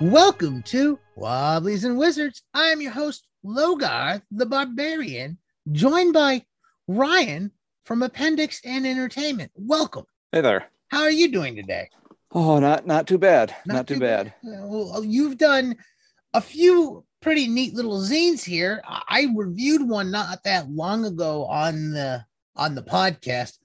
Welcome to Wobblies and Wizards. I'm your host, Logar the Barbarian, joined by Ryan from Appendix N Entertainment. Welcome. Hey there. How are you doing today? Oh, not not too bad. Not, too, bad. Well, you've done a few pretty neat little zines here. I I reviewed one not that long ago on the on the podcast.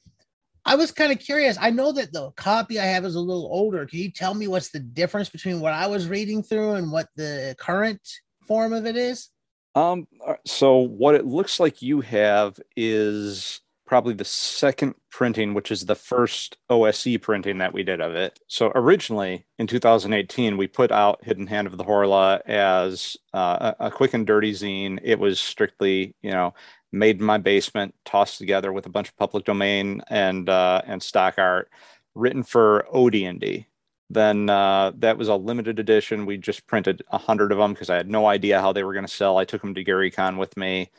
I was kind of curious. I know that the copy I have is a little older. Can you tell me what's the difference between what I was reading through and what the current form of it is? Um, uh, so what it looks like you have is probably the second printing, which is the first OSE printing that we did of it. So originally in 2018, we put out Hidden Hand of the Horla as uh, a, a quick and dirty zine. It was strictly, you know, made in my basement, tossed together with a bunch of public domain and uh, and stock art, written for OD&D. Then uh, that was a limited edition. We just printed a hundred of them because I had no idea how they were going to sell. I took them to Gary Con with me,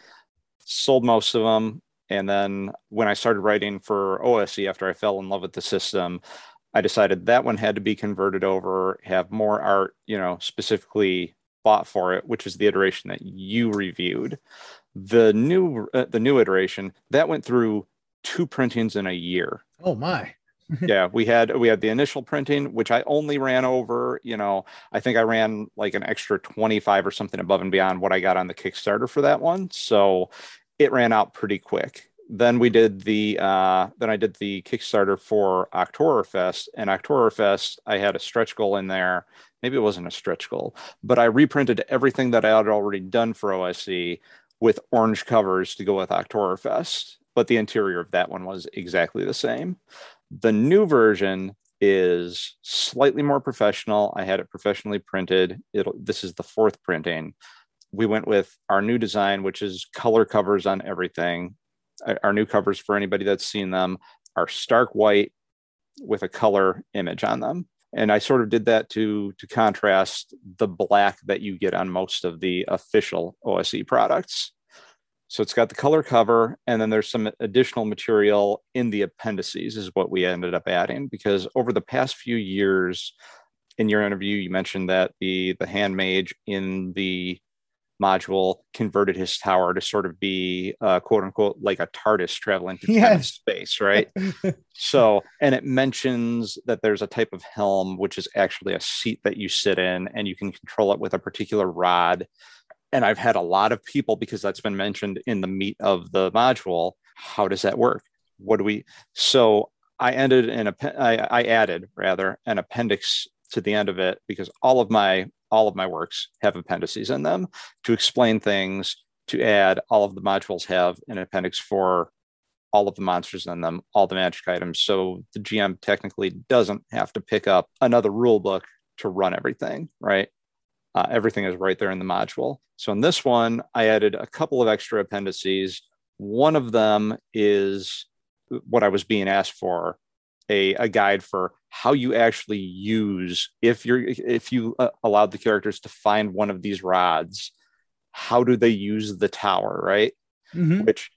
sold most of them, and then when I started writing for OSE after I fell in love with the system, I decided that one had to be converted over, have more art, you know, specifically bought for it, which is the iteration that you reviewed. The new uh, the new iteration that went through two printings in a year. Oh my. yeah, we had we had the initial printing, which I only ran over. You know, I think I ran like an extra twenty five or something above and beyond what I got on the Kickstarter for that one. So it ran out pretty quick. Then we did the uh, then I did the Kickstarter for Oktoberfest, and Oktoberfest I had a stretch goal in there. Maybe it wasn't a stretch goal, but I reprinted everything that I had already done for OSE with orange covers to go with Oktoberfest. But the interior of that one was exactly the same. The new version is slightly more professional. I had it professionally printed. It'll, this is the fourth printing. We went with our new design, which is color covers on everything. Our new covers for anybody that's seen them are stark white with a color image on them. And I sort of did that to to contrast the black that you get on most of the official OSE products. So it's got the color cover, and then there's some additional material in the appendices, is what we ended up adding. Because over the past few years, in your interview, you mentioned that the the hand mage in the module converted his tower to sort of be uh, quote unquote like a TARDIS traveling through time and Yes. space, right? so, and it mentions that there's a type of helm which is actually a seat that you sit in, and you can control it with a particular rod and I've had a lot of people because that's been mentioned in the meat of the module. How does that work? What do we? So I ended in a, I, I added rather an appendix to the end of it because all of my all of my works have appendices in them to explain things. To add, all of the modules have an appendix for all of the monsters in them, all the magic items. So the GM technically doesn't have to pick up another rule book to run everything, right? Uh, everything is right there in the module. So in this one, I added a couple of extra appendices. One of them is what I was being asked for a, a guide for how you actually use if you're if you uh, allowed the characters to find one of these rods how do they use the tower right Mhm. which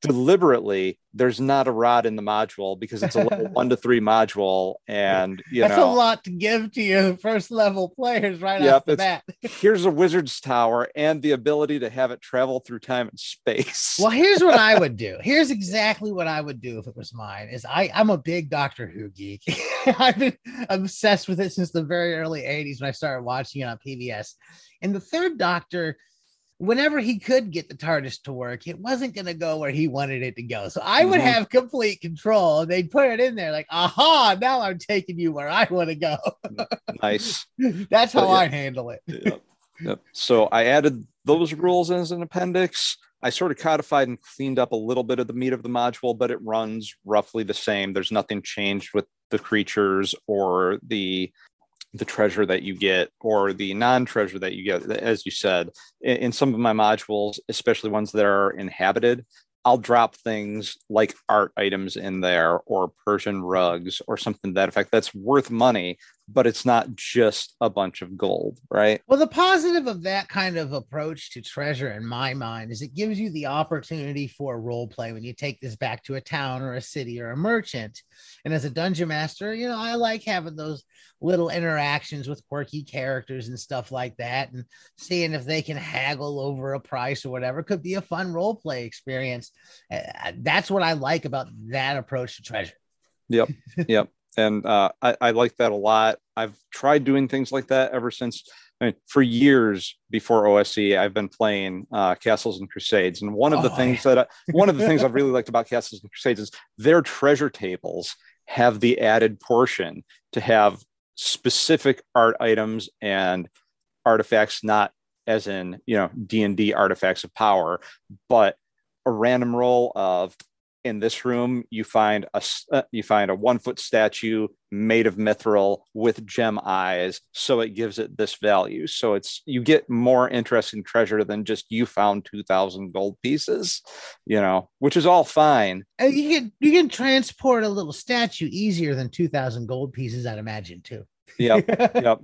deliberately there's not a rod in the module because it's a level one to three module and you That's know a lot to give to your first level players right Yep, off the bat. here's a wizard's tower and the ability to have it travel through time and space. Well, here's what I would do. Here's exactly what I would do if it was mine. Is I I'm a big Doctor Who geek. I've been obsessed with it since the very early 80s when I started watching it on PBS. And the third Doctor, whenever he could get the TARDIS to work, it wasn't going to go where he wanted it to go. So I would Mhm. have complete control. They'd put it in there like, aha, now I'm taking you where I want to go. nice. That's how yeah. I handle it. Yep. Yep. So I added those rules as an appendix. I sort of codified and cleaned up a little bit of the meat of the module, but it runs roughly the same. There's nothing changed with the creatures or the the treasure that you get or the non-treasure that you get as you said in, in some of my modules especially ones that are inhabited i'll drop things like art items in there or persian rugs or something that effect that's worth money but it's not just a bunch of gold, right? Well, the positive of that kind of approach to treasure, in my mind, is it gives you the opportunity for role play when you take this back to a town or a city or a merchant. And as a dungeon master, you know, I like having those little interactions with quirky characters and stuff like that, and seeing if they can haggle over a price or whatever could be a fun role play experience. Uh, that's what I like about that approach to treasure. Yep. Yep and uh, I, I, like that a lot. I've tried doing things like that ever since. I mean, for years before OSE, I've been playing uh, Castles and Crusades, and one of the oh, things yeah. that I, one of the things I've really liked about Castles and Crusades is their treasure tables have the added portion to have specific art items and artifacts, not as in you know D and D artifacts of power, but a random roll of in this room you find a uh, you find a one foot statue made of mithril with gem eyes so it gives it this value. So it's you get more interesting treasure than just you found 2000 gold pieces you know which is all fine. And you can you can transport a little statue easier than 2000 gold pieces i'd imagine too. Yep yep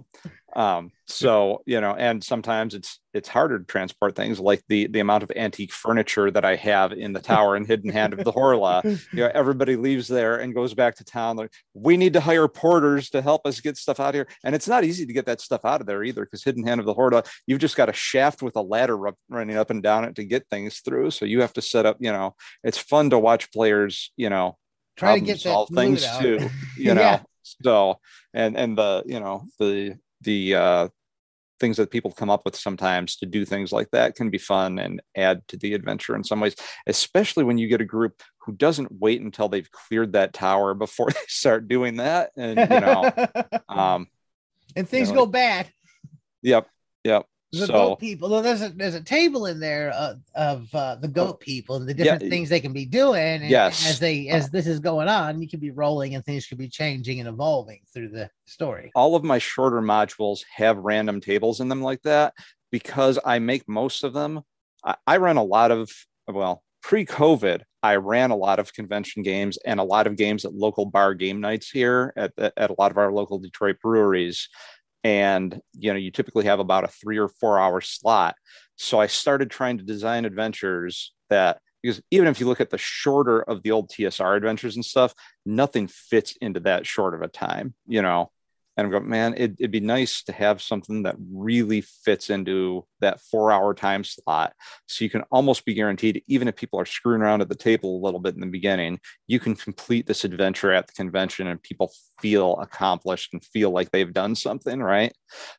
um, so you know and sometimes it's it's harder to transport things like the the amount of antique furniture that i have in the tower and hidden hand of the horla you know everybody leaves there and goes back to town like we need to hire porters to help us get stuff out here and it's not easy to get that stuff out of there either because hidden hand of the horla you've just got a shaft with a ladder running up and down it to get things through so you have to set up you know it's fun to watch players you know try to get solve things out. too you know yeah. so and and the you know the the uh, things that people come up with sometimes to do things like that can be fun and add to the adventure in some ways, especially when you get a group who doesn't wait until they've cleared that tower before they start doing that. And, you know, um, and things you know, go bad. Yep. Yep the so, goat people. Well, there's a there's a table in there uh, of uh, the goat people and the different yeah, things they can be doing. And yes, as they as this is going on, you can be rolling and things could be changing and evolving through the story. All of my shorter modules have random tables in them like that because I make most of them. I, I run a lot of well pre-COVID. I ran a lot of convention games and a lot of games at local bar game nights here at, at a lot of our local Detroit breweries and you know you typically have about a three or four hour slot. So i started trying to design adventures that because even if you look at the shorter of the old tsr adventures and stuff nothing fits into that short of a time you know and I'm going, man, it, would be nice to have something that really fits into that four hour time slot. So you can almost be guaranteed, even if people are screwing around at the table a little bit in the beginning, you can complete this adventure at the convention and people feel accomplished and feel like they've done something, right?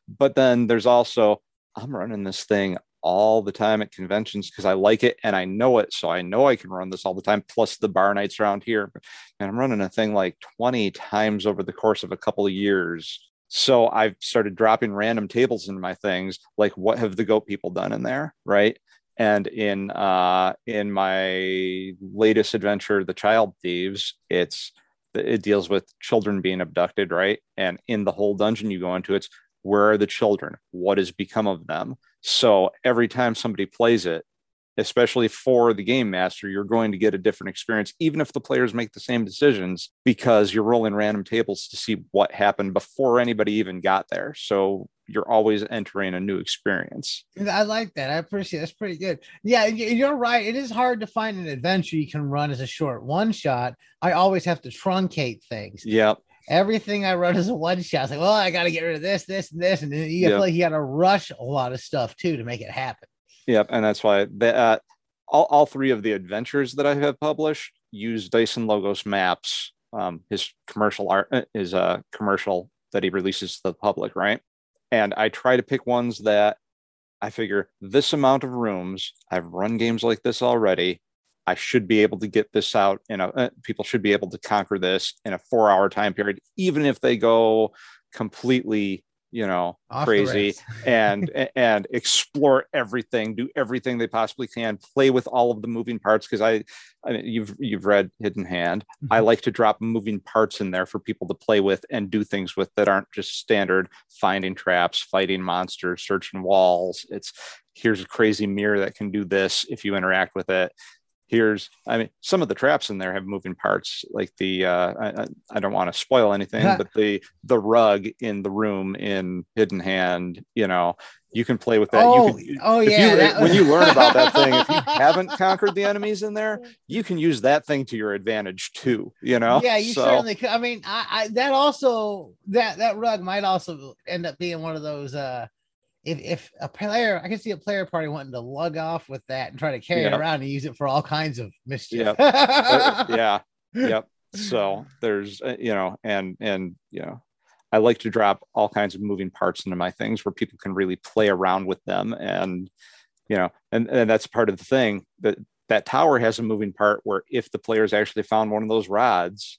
But then there's also, I'm running this thing all the time at conventions because I like it and I know it. So I know I can run this all the time, plus the bar nights around here. And I'm running a thing like 20 times over the course of a couple of years. So I've started dropping random tables into my things, like what have the goat people done in there? Right. And in uh in my latest adventure, The Child Thieves, it's it deals with children being abducted, right? And in the whole dungeon you go into, it's where are the children? What has become of them? So every time somebody plays it, especially for the game master, you're going to get a different experience, even if the players make the same decisions, because you're rolling random tables to see what happened before anybody even got there. So you're always entering a new experience. I like that. I appreciate it. that's pretty good. Yeah, you're right. It is hard to find an adventure you can run as a short one shot. I always have to truncate things. Yep everything I wrote is a one shot. It's like, well, I got to get rid of this, this, and this, and then you yep. like you got to rush a lot of stuff too to make it happen. Yep, and that's why the, uh, all all three of the adventures that I have published use Dyson Logos maps. Um, his commercial art uh, is a commercial that he releases to the public, right? And I try to pick ones that I figure this amount of rooms. I've run games like this already. I should be able to get this out and uh, people should be able to conquer this in a four hour time period, even if they go completely, you know, Off crazy and and explore everything, do everything they possibly can, play with all of the moving parts. Because I, I mean, you've you've read Hidden Hand. Mm-hmm. I like to drop moving parts in there for people to play with and do things with that aren't just standard finding traps, fighting monsters, searching walls. It's here's a crazy mirror that can do this if you interact with it here's i mean some of the traps in there have moving parts like the uh i, I don't want to spoil anything but the the rug in the room in hidden hand you know you can play with that. Oh, you can, oh yeah you, that when you learn about that thing if you haven't conquered the enemies in there you can use that thing to your advantage too you know? Yeah you So, certainly could. I mean I, I that also that that rug might also end up being one of those uh if, if a player, I can see a player party wanting to lug off with that and try to carry it around and use it for all kinds of mischief. uh, yeah. Yep. So there's uh, you know and and you know i like to drop all kinds of moving parts into my things where people can really play around with them and you know and and that's part of the thing that that tower has a moving part where if the players actually found one of those rods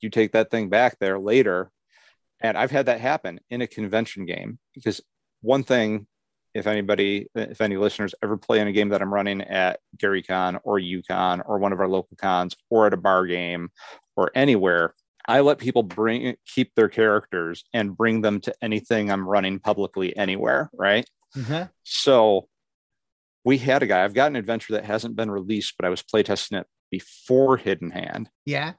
you take that thing back there later. And i've had that happen in a convention game because one thing if anybody, if any listeners ever play in a game that I'm running at GaryCon or UCon or one of our local cons or at a bar game or anywhere, I let people bring keep their characters and bring them to anything I'm running publicly anywhere, right? Mhm. So we had a guy, I've got an adventure that hasn't been released, but I was playtesting it before Hidden Hand. Yeah.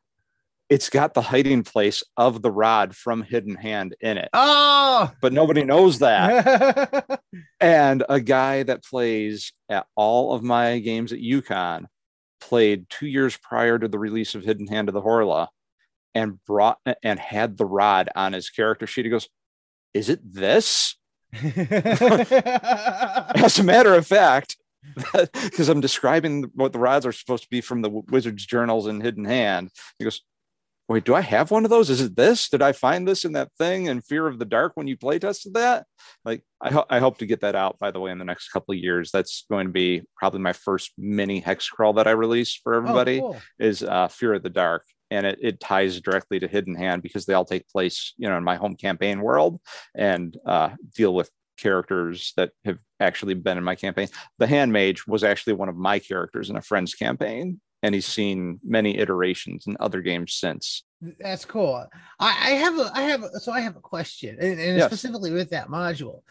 It's got the hiding place of the rod from Hidden Hand in it, Oh. but nobody knows that. and a guy that plays at all of my games at UCon played two years prior to the release of Hidden Hand of the Horla and brought and had the rod on his character sheet. He goes, Is it this? As a matter of fact, because I'm describing what the rods are supposed to be from the Wizard's journals in Hidden Hand. He goes, Wait, do I have one of those? Is it this? Did I find this in that thing in Fear of the Dark when you play tested that? Like, I, ho- I hope to get that out, by the way, in the next couple of years. That's going to be probably my first mini hex crawl that I release for everybody Oh, cool. is uh, Fear of the Dark. And it, it ties directly to Hidden Hand because they all take place, you know, in my home campaign world and uh, deal with characters that have actually been in my campaign. The Hand Mage was actually one of my characters in a friend's campaign, and he's seen many iterations in other games since. That's cool. I, I have a, I have, a, so I have a question, and, and Yes. specifically with that module.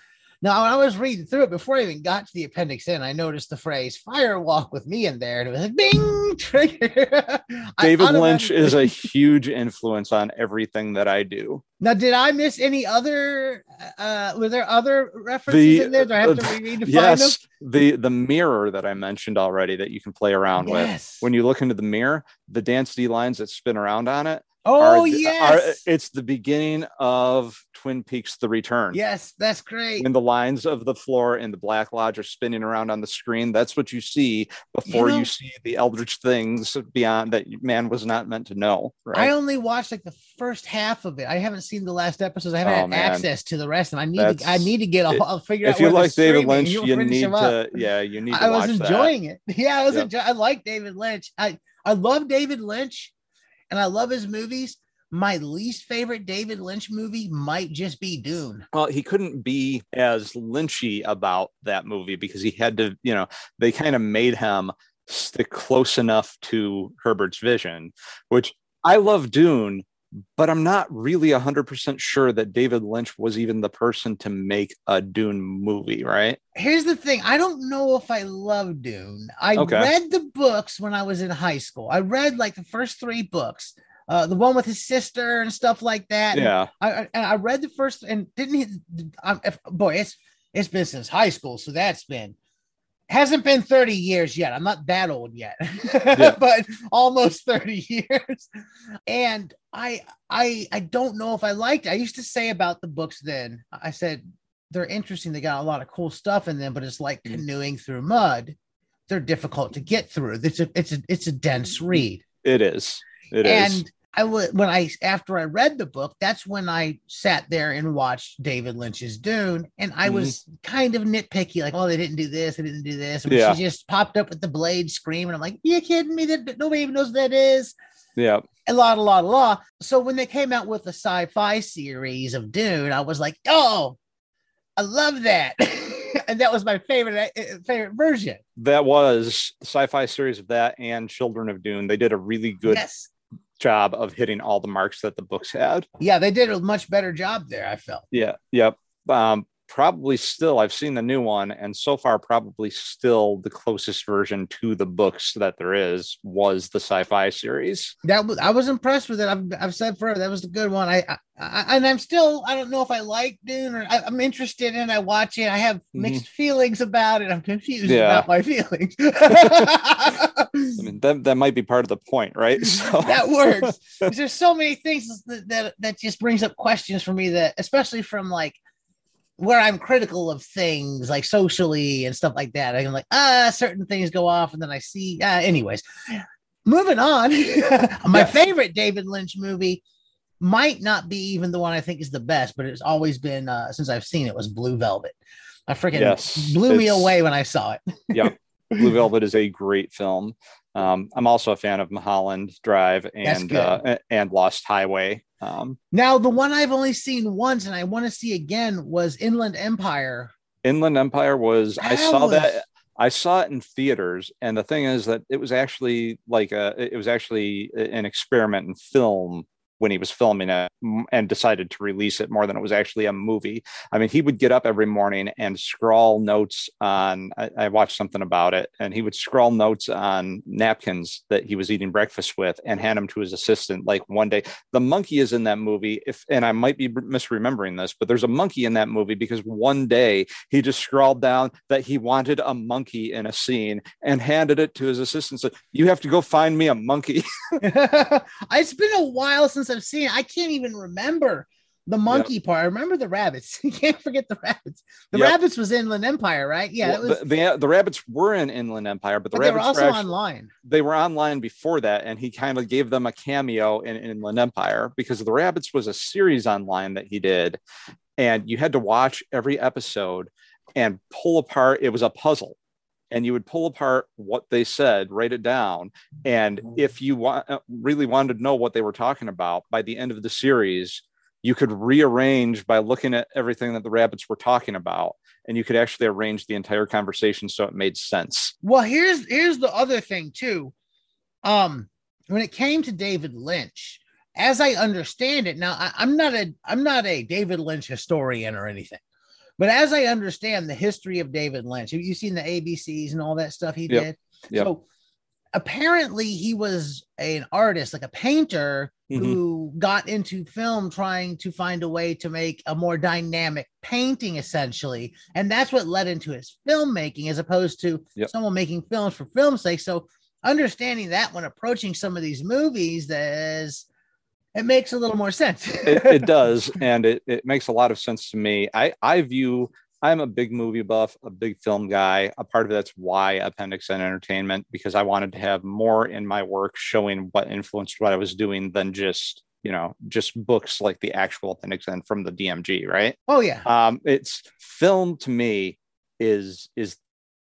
Now, when I was reading through it before I even got to the appendix in, I noticed the phrase "fire walk with me" in there, and it was like "Bing!" Trigger. David Lynch is a huge influence on everything that I do. Now, did I miss any other? Uh, were there other references in there? Do I have to uh, reread to find Yes, the the mirror that I mentioned already that you can play around them? with. When you look into the mirror, the dance D lines that spin around on it oh are, uh, yes, are- it's the beginning of Twin Peaks: The Return. yes, that's great. When the lines of the floor in the Black Lodge are spinning around on the screen, that's what you see before you, know- see the eldritch things beyond that man was not meant to know. I only watched like the first half of it. I haven't seen the last episodes. I haven't Oh, had man. access to the rest, and I need to, I need to get a. it- I'll figure out. if you like David Lynch, you need to. Yeah, you need to I was watch that. enjoying it. Yeah, I was Yep. enjoying. I like David Lynch. I I love David Lynch, and I love his movies. My least favorite David Lynch movie might just be Dune. Well, he couldn't be as lynchy about that movie because he had to, you know, they kind of made him stick close enough to Herbert's vision, which I love Dune, but I'm not really 100% sure that David Lynch was even the person to make a Dune movie, right? Here's the thing. I don't know if I love Dune. I Okay. read the books when I was in high school. I read like the first three books, uh, the one with his sister and stuff like that. And Yeah. I, I, and I read the first and didn't he? Um, if, boy, it's it's been since high school, so that's been hasn't been 30 years yet. I'm not that old yet, but almost 30 years. And I I I don't know if I liked it. I used to say about the books then. I said they're interesting. They got a lot of cool stuff in them, but it's like Mhm. canoeing through mud. They're difficult to get through. It's a it's a it's a dense read It is. It is. I when I after I read the book, that's when I sat there and watched David Lynch's Dune, and I Mhm. was kind of nitpicky, like, oh, they didn't do this, they didn't do this. And Yeah. she just popped up with the blade scream, and I'm like, you kidding me? That nobody even knows what that is. Yeah. A lot, a lot, a lot. So when they came out with the sci-fi series of Dune, I was like, oh, I love that. and that was my favorite uh, favorite version. That was the sci-fi series of that and Children of Dune. They did a really good Yes. Job of hitting all the marks that the books had. Yeah, they did a much better job there, I felt. Yeah. Yep. Um, probably still I've seen the new one, and so far probably still the closest version to the books that there is was the sci-fi series. That was I was impressed with it. I've, I've said forever that was a good one. I, I, I and I'm still I don't know if I like Dune or I, am interested in. I watch it. I have mm-hmm. mixed mm-hmm. feelings about it. I'm confused yeah. about my feelings. I mean that that might be part of the point, right? So that works. There's so many things that, that that just brings up questions for me that especially from like where I'm critical of things like socially and stuff like that. I'm like, ah, certain things go off, and then I see. Uh, anyways, moving on. My favorite David Lynch movie might not be even the one I think is the best, but it's always been uh, since I've seen it was Blue Velvet. I freaking yes, blew me away when I saw it. yeah, Blue Velvet is a great film. Um, I'm also a fan of Mulholland Drive and uh, and Lost Highway. Um, now, the one I've only seen once and I want to see again was Inland Empire. Inland Empire was that I saw was... that I saw it in theaters, and the thing is that it was actually like a it was actually an experiment in film when he was filming it and decided to release it more than it was actually a movie. I mean, he would get up every morning and scrawl notes on, I, I, watched something about it, and he would scrawl notes on napkins that he was eating breakfast with and hand them to his assistant. Like one day, the monkey is in that movie. If, and I might be misremembering this, but there's a monkey in that movie because one day he just scrawled down that he wanted a monkey in a scene and handed it to his assistant. Said, You have to go find me a monkey. it's been a while since I've seen. I can't even remember the monkey yep. part. I remember the rabbits. you can't forget the rabbits. The yep. rabbits was Inland Empire, right? Yeah, well, was... the, the, the rabbits were in Inland Empire, but the but rabbits they were also were actually, online. They were online before that, and he kind of gave them a cameo in, in Inland Empire because the rabbits was a series online that he did, and you had to watch every episode and pull apart. It was a puzzle and you would pull apart what they said, write it down. And mm-hmm. if you want, uh, really wanted to know what they were talking about by the end of the series, you could rearrange by looking at everything that the rabbits were talking about and you could actually arrange the entire conversation so it made sense well here's here's the other thing too um when it came to david lynch as i understand it now I, i'm not a i'm not a david lynch historian or anything but as I understand the history of David Lynch, have you seen the ABCs and all that stuff he yep. did? Yep. So apparently he was an artist, like a painter mm-hmm. who got into film trying to find a way to make a more dynamic painting, essentially. And that's what led into his filmmaking as opposed to yep. someone making films for film's sake. So understanding that when approaching some of these movies, there's it makes a little more sense. it, it, does, and it, it makes a lot of sense to me. I I view I'm a big movie buff, a big film guy. A part of that's why Appendix N Entertainment because I wanted to have more in my work showing what influenced what I was doing than just you know just books like the actual Appendix N from the DMG, right? Oh yeah. Um, it's film to me is is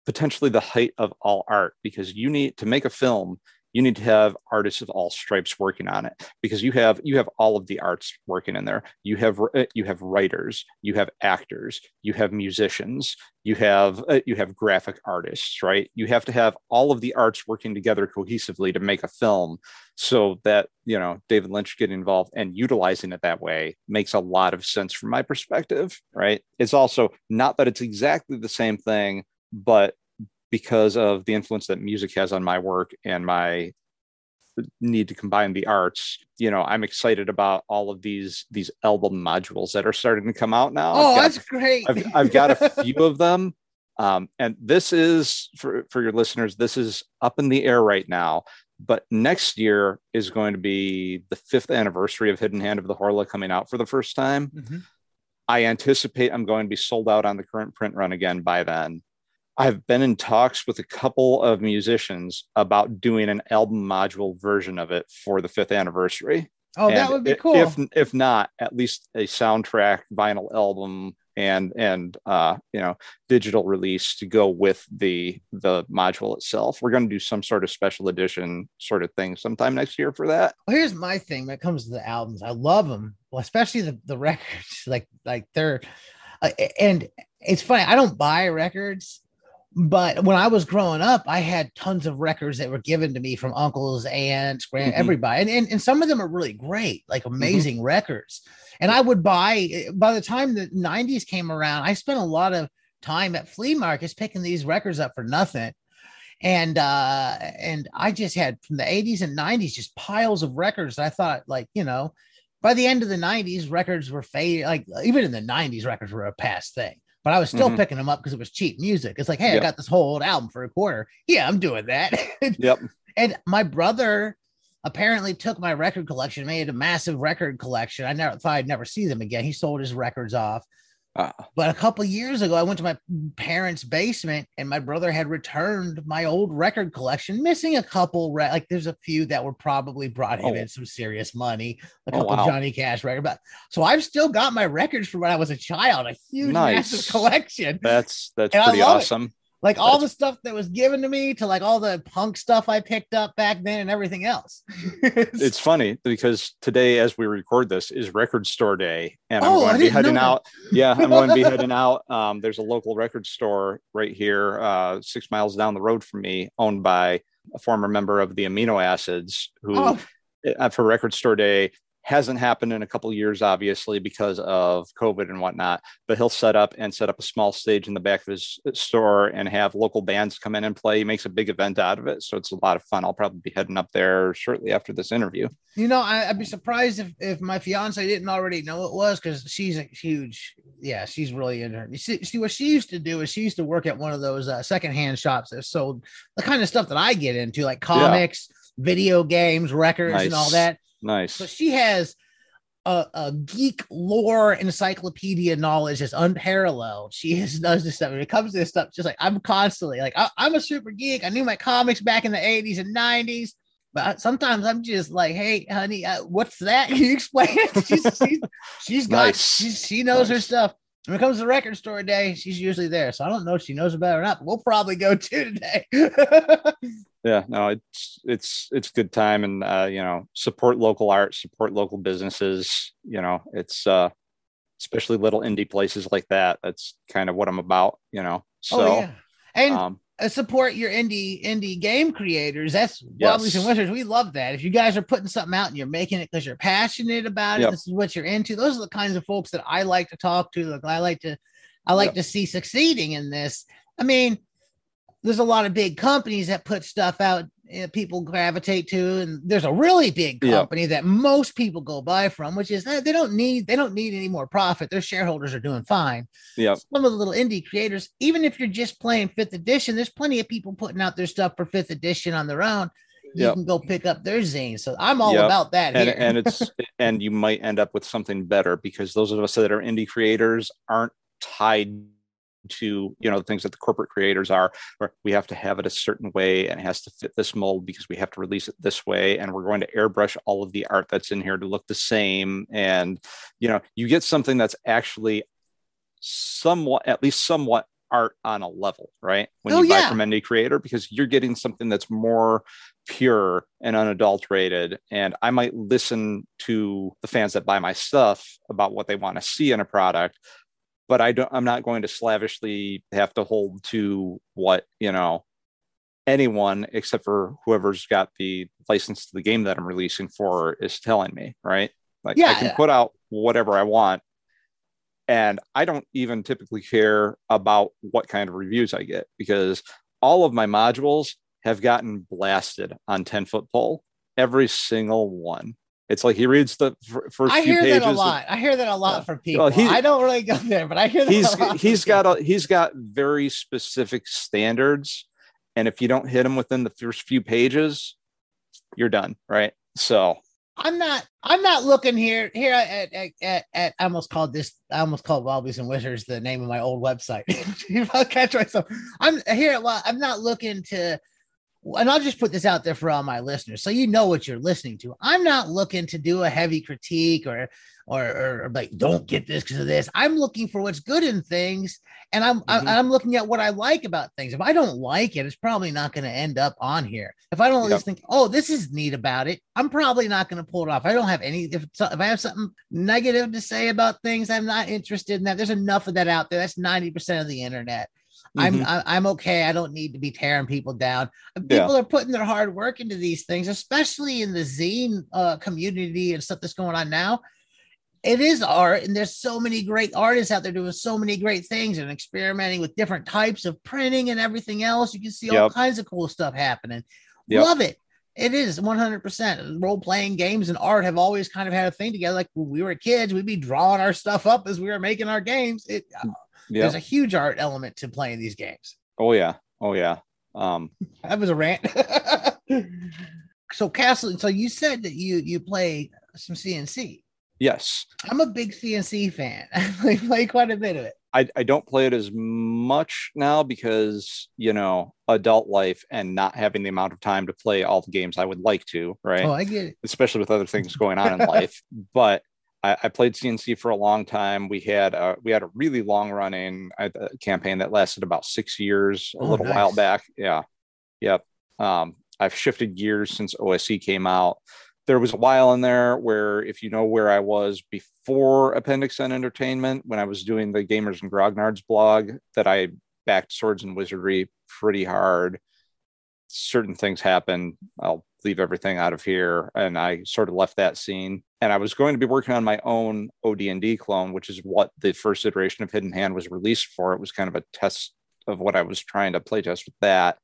potentially the height of all art because you need to make a film you need to have artists of all stripes working on it because you have you have all of the arts working in there. You have uh, you have writers you have actors you have musicians you have uh, you have graphic artists right? You have to have all of the arts working together cohesively to make a film so that you know david lynch getting involved and utilizing it that way makes a lot of sense from my perspective right? It's also not that it's exactly the same thing but because of the influence that music has on my work and my need to combine the arts you know i'm excited about all of these these album modules that are starting to come out now. Oh got, that's great. I've, I've got a few of them. Um, and this is for, for your listeners this is up in the air right now but next year is going to be the fifth anniversary of hidden hand of the horla coming out for the first time. Mm-hmm. i anticipate i'm going to be sold out on the current print run again by then I've been in talks with a couple of musicians about doing an album module version of it for the fifth anniversary. Oh, and that would be cool. If if not, at least a soundtrack vinyl album and and uh, you know digital release to go with the the module itself. We're going to do some sort of special edition sort of thing sometime next year for that. Well, here's my thing when it comes to the albums. I love them, well, especially the the records. Like like they're uh, and it's funny. I don't buy records but when I was growing up, I had tons of records that were given to me from uncles, aunts, grand, mm-hmm. everybody, and, and and some of them are really great, like mm-hmm. amazing mm-hmm. records. And I would buy by the time the 90s came around, I spent a lot of time at flea markets picking these records up for nothing. And uh and I just had from the 80s and 90s just piles of records. I thought like, you know, by the end of the 90s, records were fading. Like even in the 90s, records were a past thing. But I was still mm-hmm. picking them up because it was cheap music. It's like, hey, yep. I got this whole old album for a quarter. Yeah, I'm doing that. yep. And my brother apparently took my record collection, made a massive record collection. I never thought I'd never see them again. He sold his records off. Uh, but a couple years ago, I went to my parents' basement and my brother had returned my old record collection, missing a couple. Re- like there's a few that were probably brought him oh. in some serious money, a oh, couple oh, wow. Johnny Cash records. But so I've still got my records from when I was a child, a huge, nice. massive collection. That's that's and pretty awesome. It like all the stuff that was given to me to like all the punk stuff I picked up back then and everything else. it's funny because today, as we record this, is record store day, and I'm oh, going to be heading out. Yeah, I'm going to be heading out. Um, there's a local record store right here, uh, six miles down the road from me, owned by a former member of the amino acids who. Oh. Uh, for record store day hasn't happened in a couple years obviously because of covid and whatnot but he'll set up and set up a small stage in the back of his store and have local bands come in and play. He makes a big event out of it so it's a lot of fun. I'll probably be heading up there shortly after this interview. You know I, would be surprised if, if my fiance didn't already know it was because she's a huge yeah she's really into her. See, see, what she used to do is she used to work at one of those uh, secondhand shops that sold the kind of stuff that i get into like comics yeah. video games records nice. and all that Nice. So she has a, a, geek lore encyclopedia knowledge that's unparalleled. She has does this stuff. When it comes to this stuff, just like I'm constantly like I, am a super geek. I knew my comics back in the 80s and 90s, but sometimes I'm just like, hey, honey, uh, what's that? Can you explain it? she's, she's, she's got nice. she's, she knows nice. her stuff. When it comes to record store day, she's usually there. So I don't know if she knows about it or not, but we'll probably go to today. yeah, no, it's it's it's good time and uh, you know, support local art, support local businesses. You know, it's uh especially little indie places like that. That's kind of what I'm about, you know. So oh, yeah. and um, support your indie indie game creators. That's yes. Wobblies and Wizards. We love that. If you guys are putting something out and you're making it because you're passionate about it, yep. this is what you're into. Those are the kinds of folks that I like to talk to. Like I like to, I like yep. to see succeeding in this. I mean, there's a lot of big companies that put stuff out uh, Eh, people gravitate to and there's a really big company that most people go buy from which is eh, they don't need they don't need any more profit. Their shareholders are doing fine. Yeah. Some of the little indie creators even if you're just playing fifth edition there's plenty of people putting out their stuff for fifth edition on their own. You yep. can go pick up their zine. So i'm all yep. about that and, and it's and you might end up with something better because those of us that are indie creators aren't tied to you know the things that the corporate creators are or we have to have it a certain way and it has to fit this mold because we have to release it this way. And we're going to airbrush all of the art that's in here to look the same. And you know you get something that's actually somewhat at least somewhat art on a level right? When oh, you buy from any creator because you're getting something that's more pure and unadulterated. And i might listen to the fans that buy my stuff about what they want to see in a product but I don't, I'm not going to slavishly have to hold to what, you know, anyone except for whoever's got the license to the game that I'm releasing for is telling me, right? Like yeah, I can put out whatever I want. And I don't even typically care about what kind of reviews I get because all of my modules have gotten blasted on 10 foot pole, every single one. It's like he reads the first I few hear pages. that a lot. I hear that a lot from people. Well, he, I don't really go there, but I hear that he's he's got a, he's got very specific standards, and if you don't hit them within the first few pages, you're done, right? So I'm not I'm not looking here here at at, at, at I almost called this I almost called Wobblies and Wizards the name of my old website. catch myself, I'm here. Well, I'm not looking to and I'll just put this out there for all my listeners, so you know what you're listening to. I'm not looking to do a heavy critique or or, or, or like don't get this because of this. I'm looking for what's good in things, and I'm mm-hmm. I, am looking at what I like about things. If I don't like it, it's probably not going to end up on here. If I don't yep. just think, oh, this is neat about it, I'm probably not going to pull it off. I don't have any. If if I have something negative to say about things, I'm not interested in that. There's enough of that out there. That's ninety percent of the internet. Mm-hmm. I'm I'm okay. I don't need to be tearing people down. People yeah. are putting their hard work into these things, especially in the zine uh, community and stuff that's going on now. it is art and there's so many great artists out there doing so many great things and experimenting with different types of printing and everything else you can see all Yep. kinds of cool stuff happening Yep. love it it is 100% role-playing games and art have always kind of had a thing together like when we were kids we'd be drawing our stuff up as we were making our games it uh, Yeah. there's a huge art element to playing these games Oh yeah. Oh yeah. Um, that was a rant so castle so you said that you you play some cnc yes. I'm a big CNC fan. I play quite a bit of it. I, I don't play it as much now because you know adult life and not having the amount of time to play all the games I would like to, right? Oh, I get it. Especially with other things going on in life. But I, I played CNC for a long time. We had a, we had a really long running uh, campaign that lasted about six years, a Oh, little nice. while back. Yeah, yep. Um, I've shifted gears since OSE came out. There was a while in there where, if you know where I was before Appendix N Entertainment, when I was doing the Gamers and Grognards blog, that I backed Swords and Wizardry pretty hard. Certain things happened. I'll leave everything out of here, and I sort of left that scene. And I was going to be working on my own OD&D clone, which is what the first iteration of Hidden Hand was released for. It was kind of a test of what I was trying to play test with that.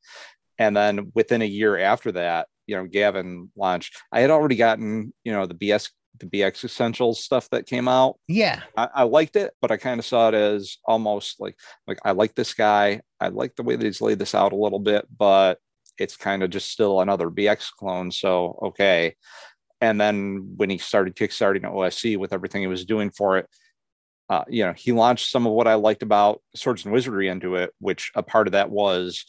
And then within a year after that, you know, Gavin launched. I had already gotten, you know, the BS, the BX Essentials stuff that came out. Yeah. I, I liked it, but I kind of saw it as almost like, like I like this guy. I like the way that he's laid this out a little bit, but it's kind of just still another BX clone. So okay. And then when he started kickstarting OSE with everything he was doing for it, uh, you know, he launched some of what I liked about Swords and Wizardry into it, which a part of that was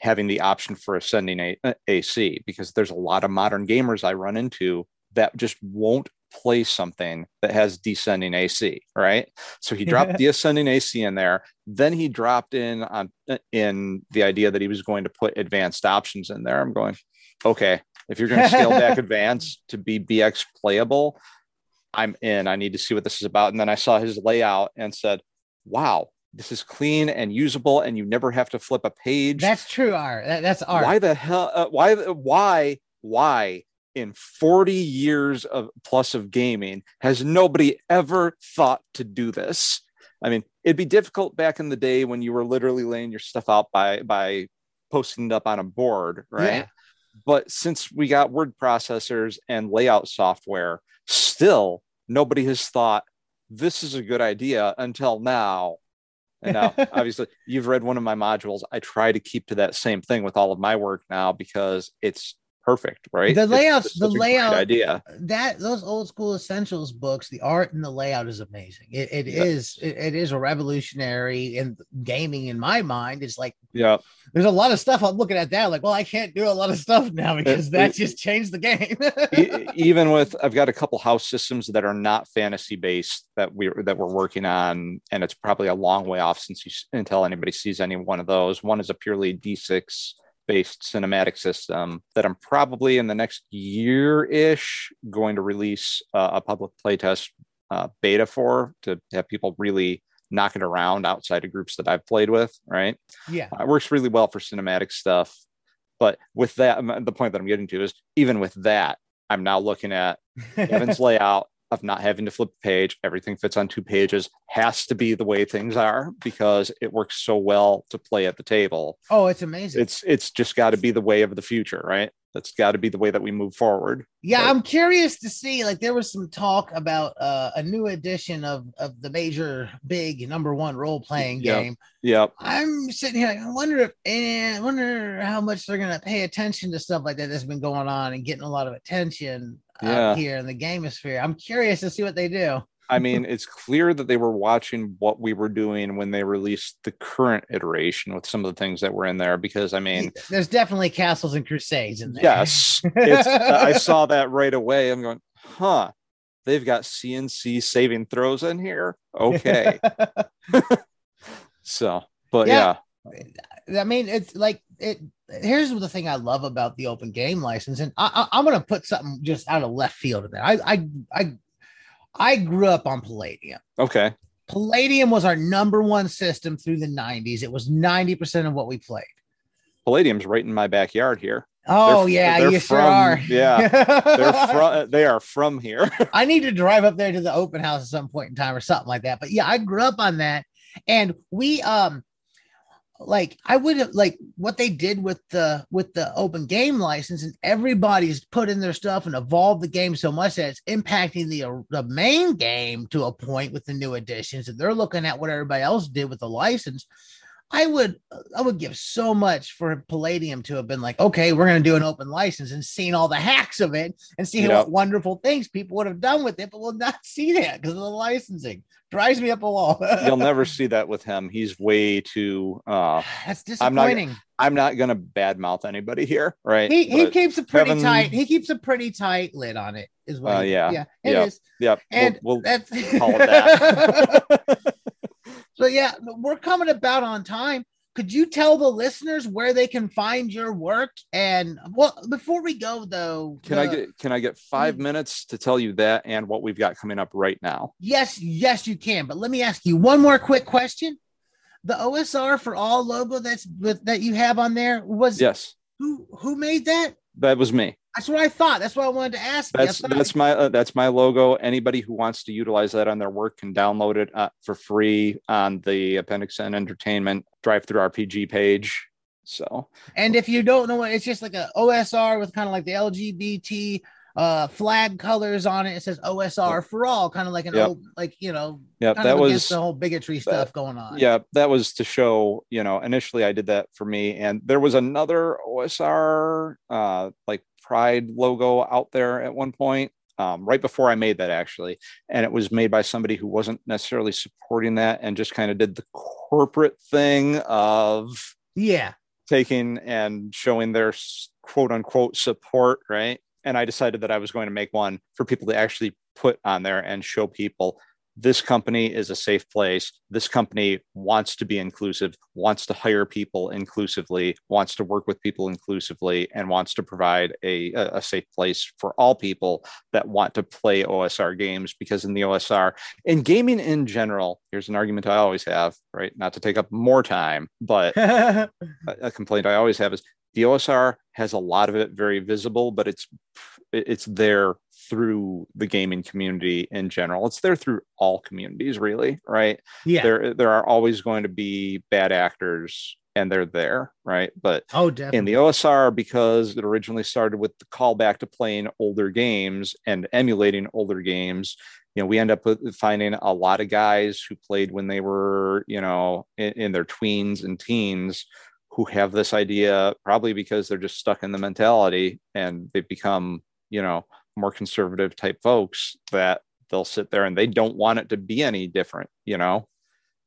having the option for ascending a, AC because there's a lot of modern gamers I run into that just won't play something that has descending AC, right? So he dropped the ascending AC in there. Then he dropped in on in the idea that he was going to put advanced options in there. I'm going, okay, if you're going to scale back advanced to be BX playable, I'm in. I need to see what this is about. And then I saw his layout and said, wow, this is clean and usable, and you never have to flip a page. That's true art. That, that's art. Why the hell? Uh, why? Why? Why? In 40 years of plus of gaming, has nobody ever thought to do this? I mean, it'd be difficult back in the day when you were literally laying your stuff out by by posting it up on a board, right? Yeah. But since we got word processors and layout software, still nobody has thought this is a good idea until now. And now, obviously, you've read one of my modules. I try to keep to that same thing with all of my work now because it's perfect, right? The It's layouts- the such a great layout- idea. that those old school essentials books, the art and the layout is amazing. It, it Yeah. is it, it is a revolutionary in gaming in my mind. It's like Yeah, there's a lot of stuff I'm looking at that. Like, well, I can't do a lot of stuff now because that just changed the game. Even with I've got a couple house systems that are not fantasy based that we that we're working on, and it's probably a long way off since you, until anybody sees any one of those. One is a purely D6 based cinematic system that I'm probably in the next year ish going to release uh, a public playtest uh, beta for to have people really knock it around outside of groups that I've played with. Right. yeah. Uh, It works really well for cinematic stuff. But with that, um, the point that I'm getting to is even with that, I'm now looking at Gavin's layout of not having to flip a page. Everything fits on two pages, has to be the way things are because it works so well to play at the table. oh, it's amazing. It's it's just got to be the way of the future, right? That's got to be the way that we move forward. Yeah, But- I'm curious to see. Like, there was some talk about uh, a new edition of of the major big number one role playing Yeah. game. Yep. I'm sitting here. Like, I wonder if, and I wonder how much they're gonna pay attention to stuff like that that's been going on and getting a lot of attention Yeah. out here in the gamosphere. I'm curious to see what they do. I mean, it's clear that they were watching what we were doing when they released the current iteration with some of the things that were in there. Because I mean, There's definitely castles and crusades in there. Yes, it's, I saw that right away. I'm going, huh? They've got CNC saving throws in here. Okay, so, but Yeah. yeah, I mean, it's like it. Here's the thing I love about the open game license, and I, I, I'm going to put something just out of left field in there. I, I, I, I grew up on Palladium. okay, Palladium was our number one system through the 90s. It was 90% of what we played. Palladium's right in my backyard here. Oh yeah, they're you sure are. yeah, they're from they are from here. I need to drive up there to the open house at some point in time or something like that. But yeah, I grew up on that. And we um like I would have like what they did with the with the open game license and everybody's put in their stuff and evolved the game so much that it's impacting the uh, the main game to a point with the new additions and they're looking at what everybody else did with the license. I would I would give so much for Palladium to have been like, okay, we're gonna do an open license and seen all the hacks of it and see Yep. what wonderful things people would have done with it, but we'll not see that because of the licensing. Drives me up a wall. You'll never see that with him. He's way too. uh That's I'm not- disappointing. I'm not gonna badmouth anybody here, right? he he keeps a pretty Kevin- tight. He keeps a pretty tight lid on it. Is what? Uh, he- yeah. yeah, it Yeah. is. yep, And we'll, we'll that's call it that. so yeah, we're coming about on time. Could you tell the listeners where they can find your work? And well, before we go though, Can I get can I get five Mm. minutes to tell you that and what we've got coming up right now? Yes, yes, you can. But let me ask you one more quick question. The OSR for all logo that's with that you have on there was Yes, who who made that? that was me. That's what I thought. That's what I wanted to ask. That's that's my uh, that's my logo. Anybody who wants to utilize that on their work can download it uh, for free on the Appendix N Entertainment DriveThruRPG page. So And if you don't know what it's just like a OSR with kind of like the LGBT uh flag colors on it. It says OSR for all, kind of like an Yep. old, like you know, yeah, that was the whole bigotry stuff going on. yeah that was to show you know initially i did that for me and there was another osr uh like pride logo out there at one point um, right before i made that actually and it was made by somebody who wasn't necessarily supporting that and just kind of did the corporate thing of Yeah. taking and showing their quote unquote support right and i decided that i was going to make one for people to actually put on there and show people this company is a safe place. This company wants to be inclusive, wants to hire people inclusively, wants to work with people inclusively, and wants to provide a, a safe place for all people that want to play OSR games. Because in the OSR, in gaming in general, here's an argument I always have, right? Not to take up more time, but a a complaint I always have is the OSR has a lot of it very visible, but it's it's there through the gaming community in general. It's there through all communities, really, right? yeah. There there are always going to be bad actors, and they're there, right? But oh, definitely. in the OSR, because it originally started with the callback to playing older games and emulating older games, you know, we end up with finding a lot of guys who played when they were, you know, in, in their tweens and teens who have this idea probably because they're just stuck in the mentality and they've become, you know, more conservative type folks that they'll sit there and they don't want it to be any different, you know?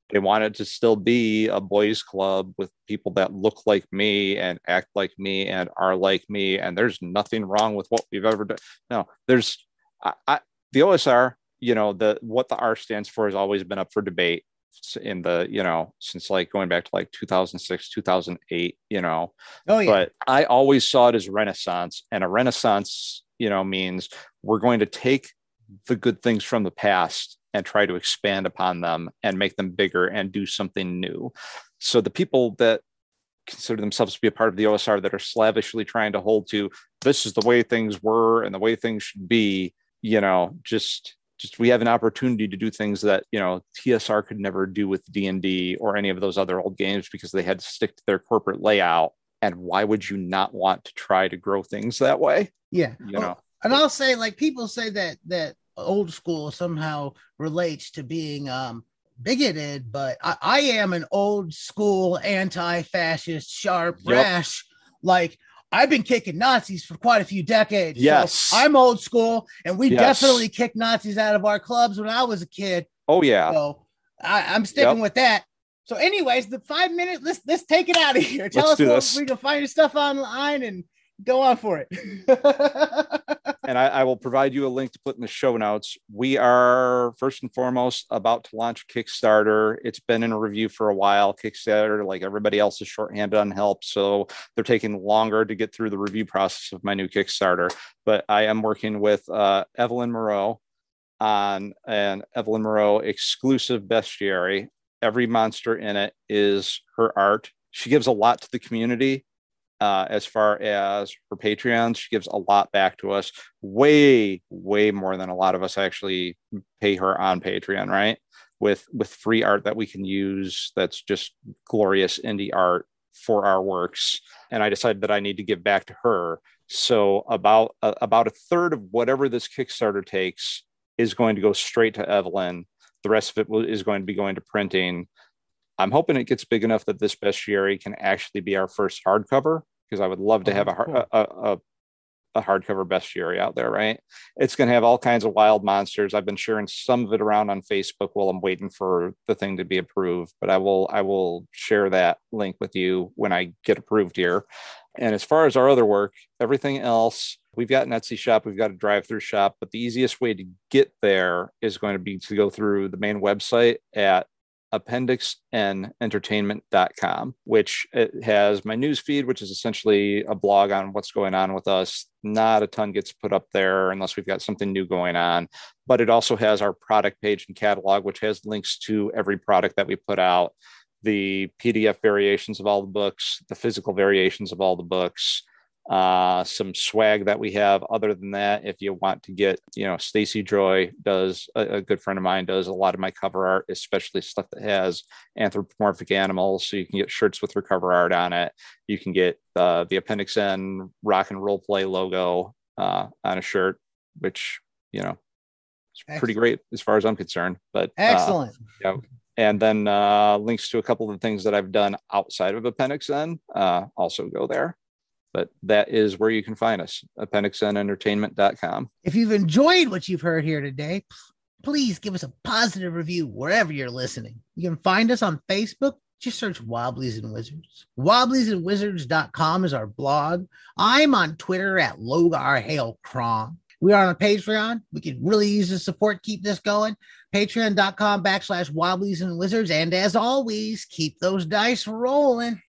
They want it to still be a boys club with people that look like me and act like me and are like me and there's nothing wrong with what we've ever done. No there's I, I the osr you know the what the r stands for has always been up for debate in the you know since like going back to like 2006 2008 you know? Oh, yeah. but I always saw it as renaissance, and a renaissance, you know, means we're going to take the good things from the past and try to expand upon them and make them bigger and do something new. So the people that consider themselves to be a part of the OSR that are slavishly trying to hold to this is the way things were and the way things should be, you know, just just we have an opportunity to do things that you know TSR could never do with D&D or any of those other old games because they had to stick to their corporate layout and why would you not want to try to grow things that way yeah. you know and I'll say, like people say that that old school somehow relates to being um bigoted, but I, I am an old school anti-fascist, sharp, Yep. rash. Like I've been kicking Nazis for quite a few decades. so Yes. I'm old school, and we Yes. definitely kicked Nazis out of our clubs when I was a kid. oh yeah So I, I'm sticking Yep. with that. So, anyways, the five minutes. Let's let's take it out of here. Tell Let's us this. we can find your stuff online and go on for it. and I, I will provide you a link to put in the show notes. We are first and foremost about to launch Kickstarter. It's been in a review for a while. Kickstarter, like everybody else, is shorthanded on help, so they're taking longer to get through the review process of my new Kickstarter. But I am working with uh, Evlyn Moreau on an Evlyn Moreau exclusive bestiary. Every monster in it is her art. She gives a lot to the community uh, as far as her Patreon. She gives a lot back to us, way, way more than a lot of us actually pay her on Patreon, right? With with free art that we can use that's just glorious indie art for our works. And I decided that I need to give back to her. So about uh, about a third of whatever this Kickstarter takes is going to go straight to Evlyn. The rest of it is going to be going to printing. I'm hoping it gets big enough that this bestiary can actually be our first hardcover because I would love to oh, have a, cool. a, a, a, hardcover bestiary out there, right? It's going to have all kinds of wild monsters. I've been sharing some of it around on Facebook while I'm waiting for the thing to be approved, but I will I will share that link with you when I get approved here. And as far as our other work, everything else, we've got an Etsy shop, we've got a drive-through shop, but the easiest way to get there is going to be to go through the main website at appendixnentertainment.com, which it has my news feed, which is essentially a blog on what's going on with us. Not a ton gets put up there unless we've got something new going on, but it also has our product page and catalog, which has links to every product that we put out, the PDF variations of all the books, the physical variations of all the books, uh, some swag that we have. Other than that, if you want to get, you know, Stacy Joy does a, a, good friend of mine does a lot of my cover art, especially stuff that has anthropomorphic animals. So you can get shirts with her cover art on it. You can get uh, the Appendix N rock and roll play logo uh, on a shirt, which you know, it's pretty great as far as I'm concerned. But uh, excellent. yeah. And then uh, links to a couple of the things that I've done outside of Appendix N uh, also go there. But that is where you can find us appendixnentertainment.com if you've enjoyed what you've heard here today please give us a positive review wherever you're listening. You can find us on facebook. Just search wobblies and wizards. Wobbliesandwizards.com is our blog. I'm on twitter at logar hale crom we are on patreon. We could really use the support keep this going. Patreon.com backslash wobblies and wizards. And as always keep those dice rolling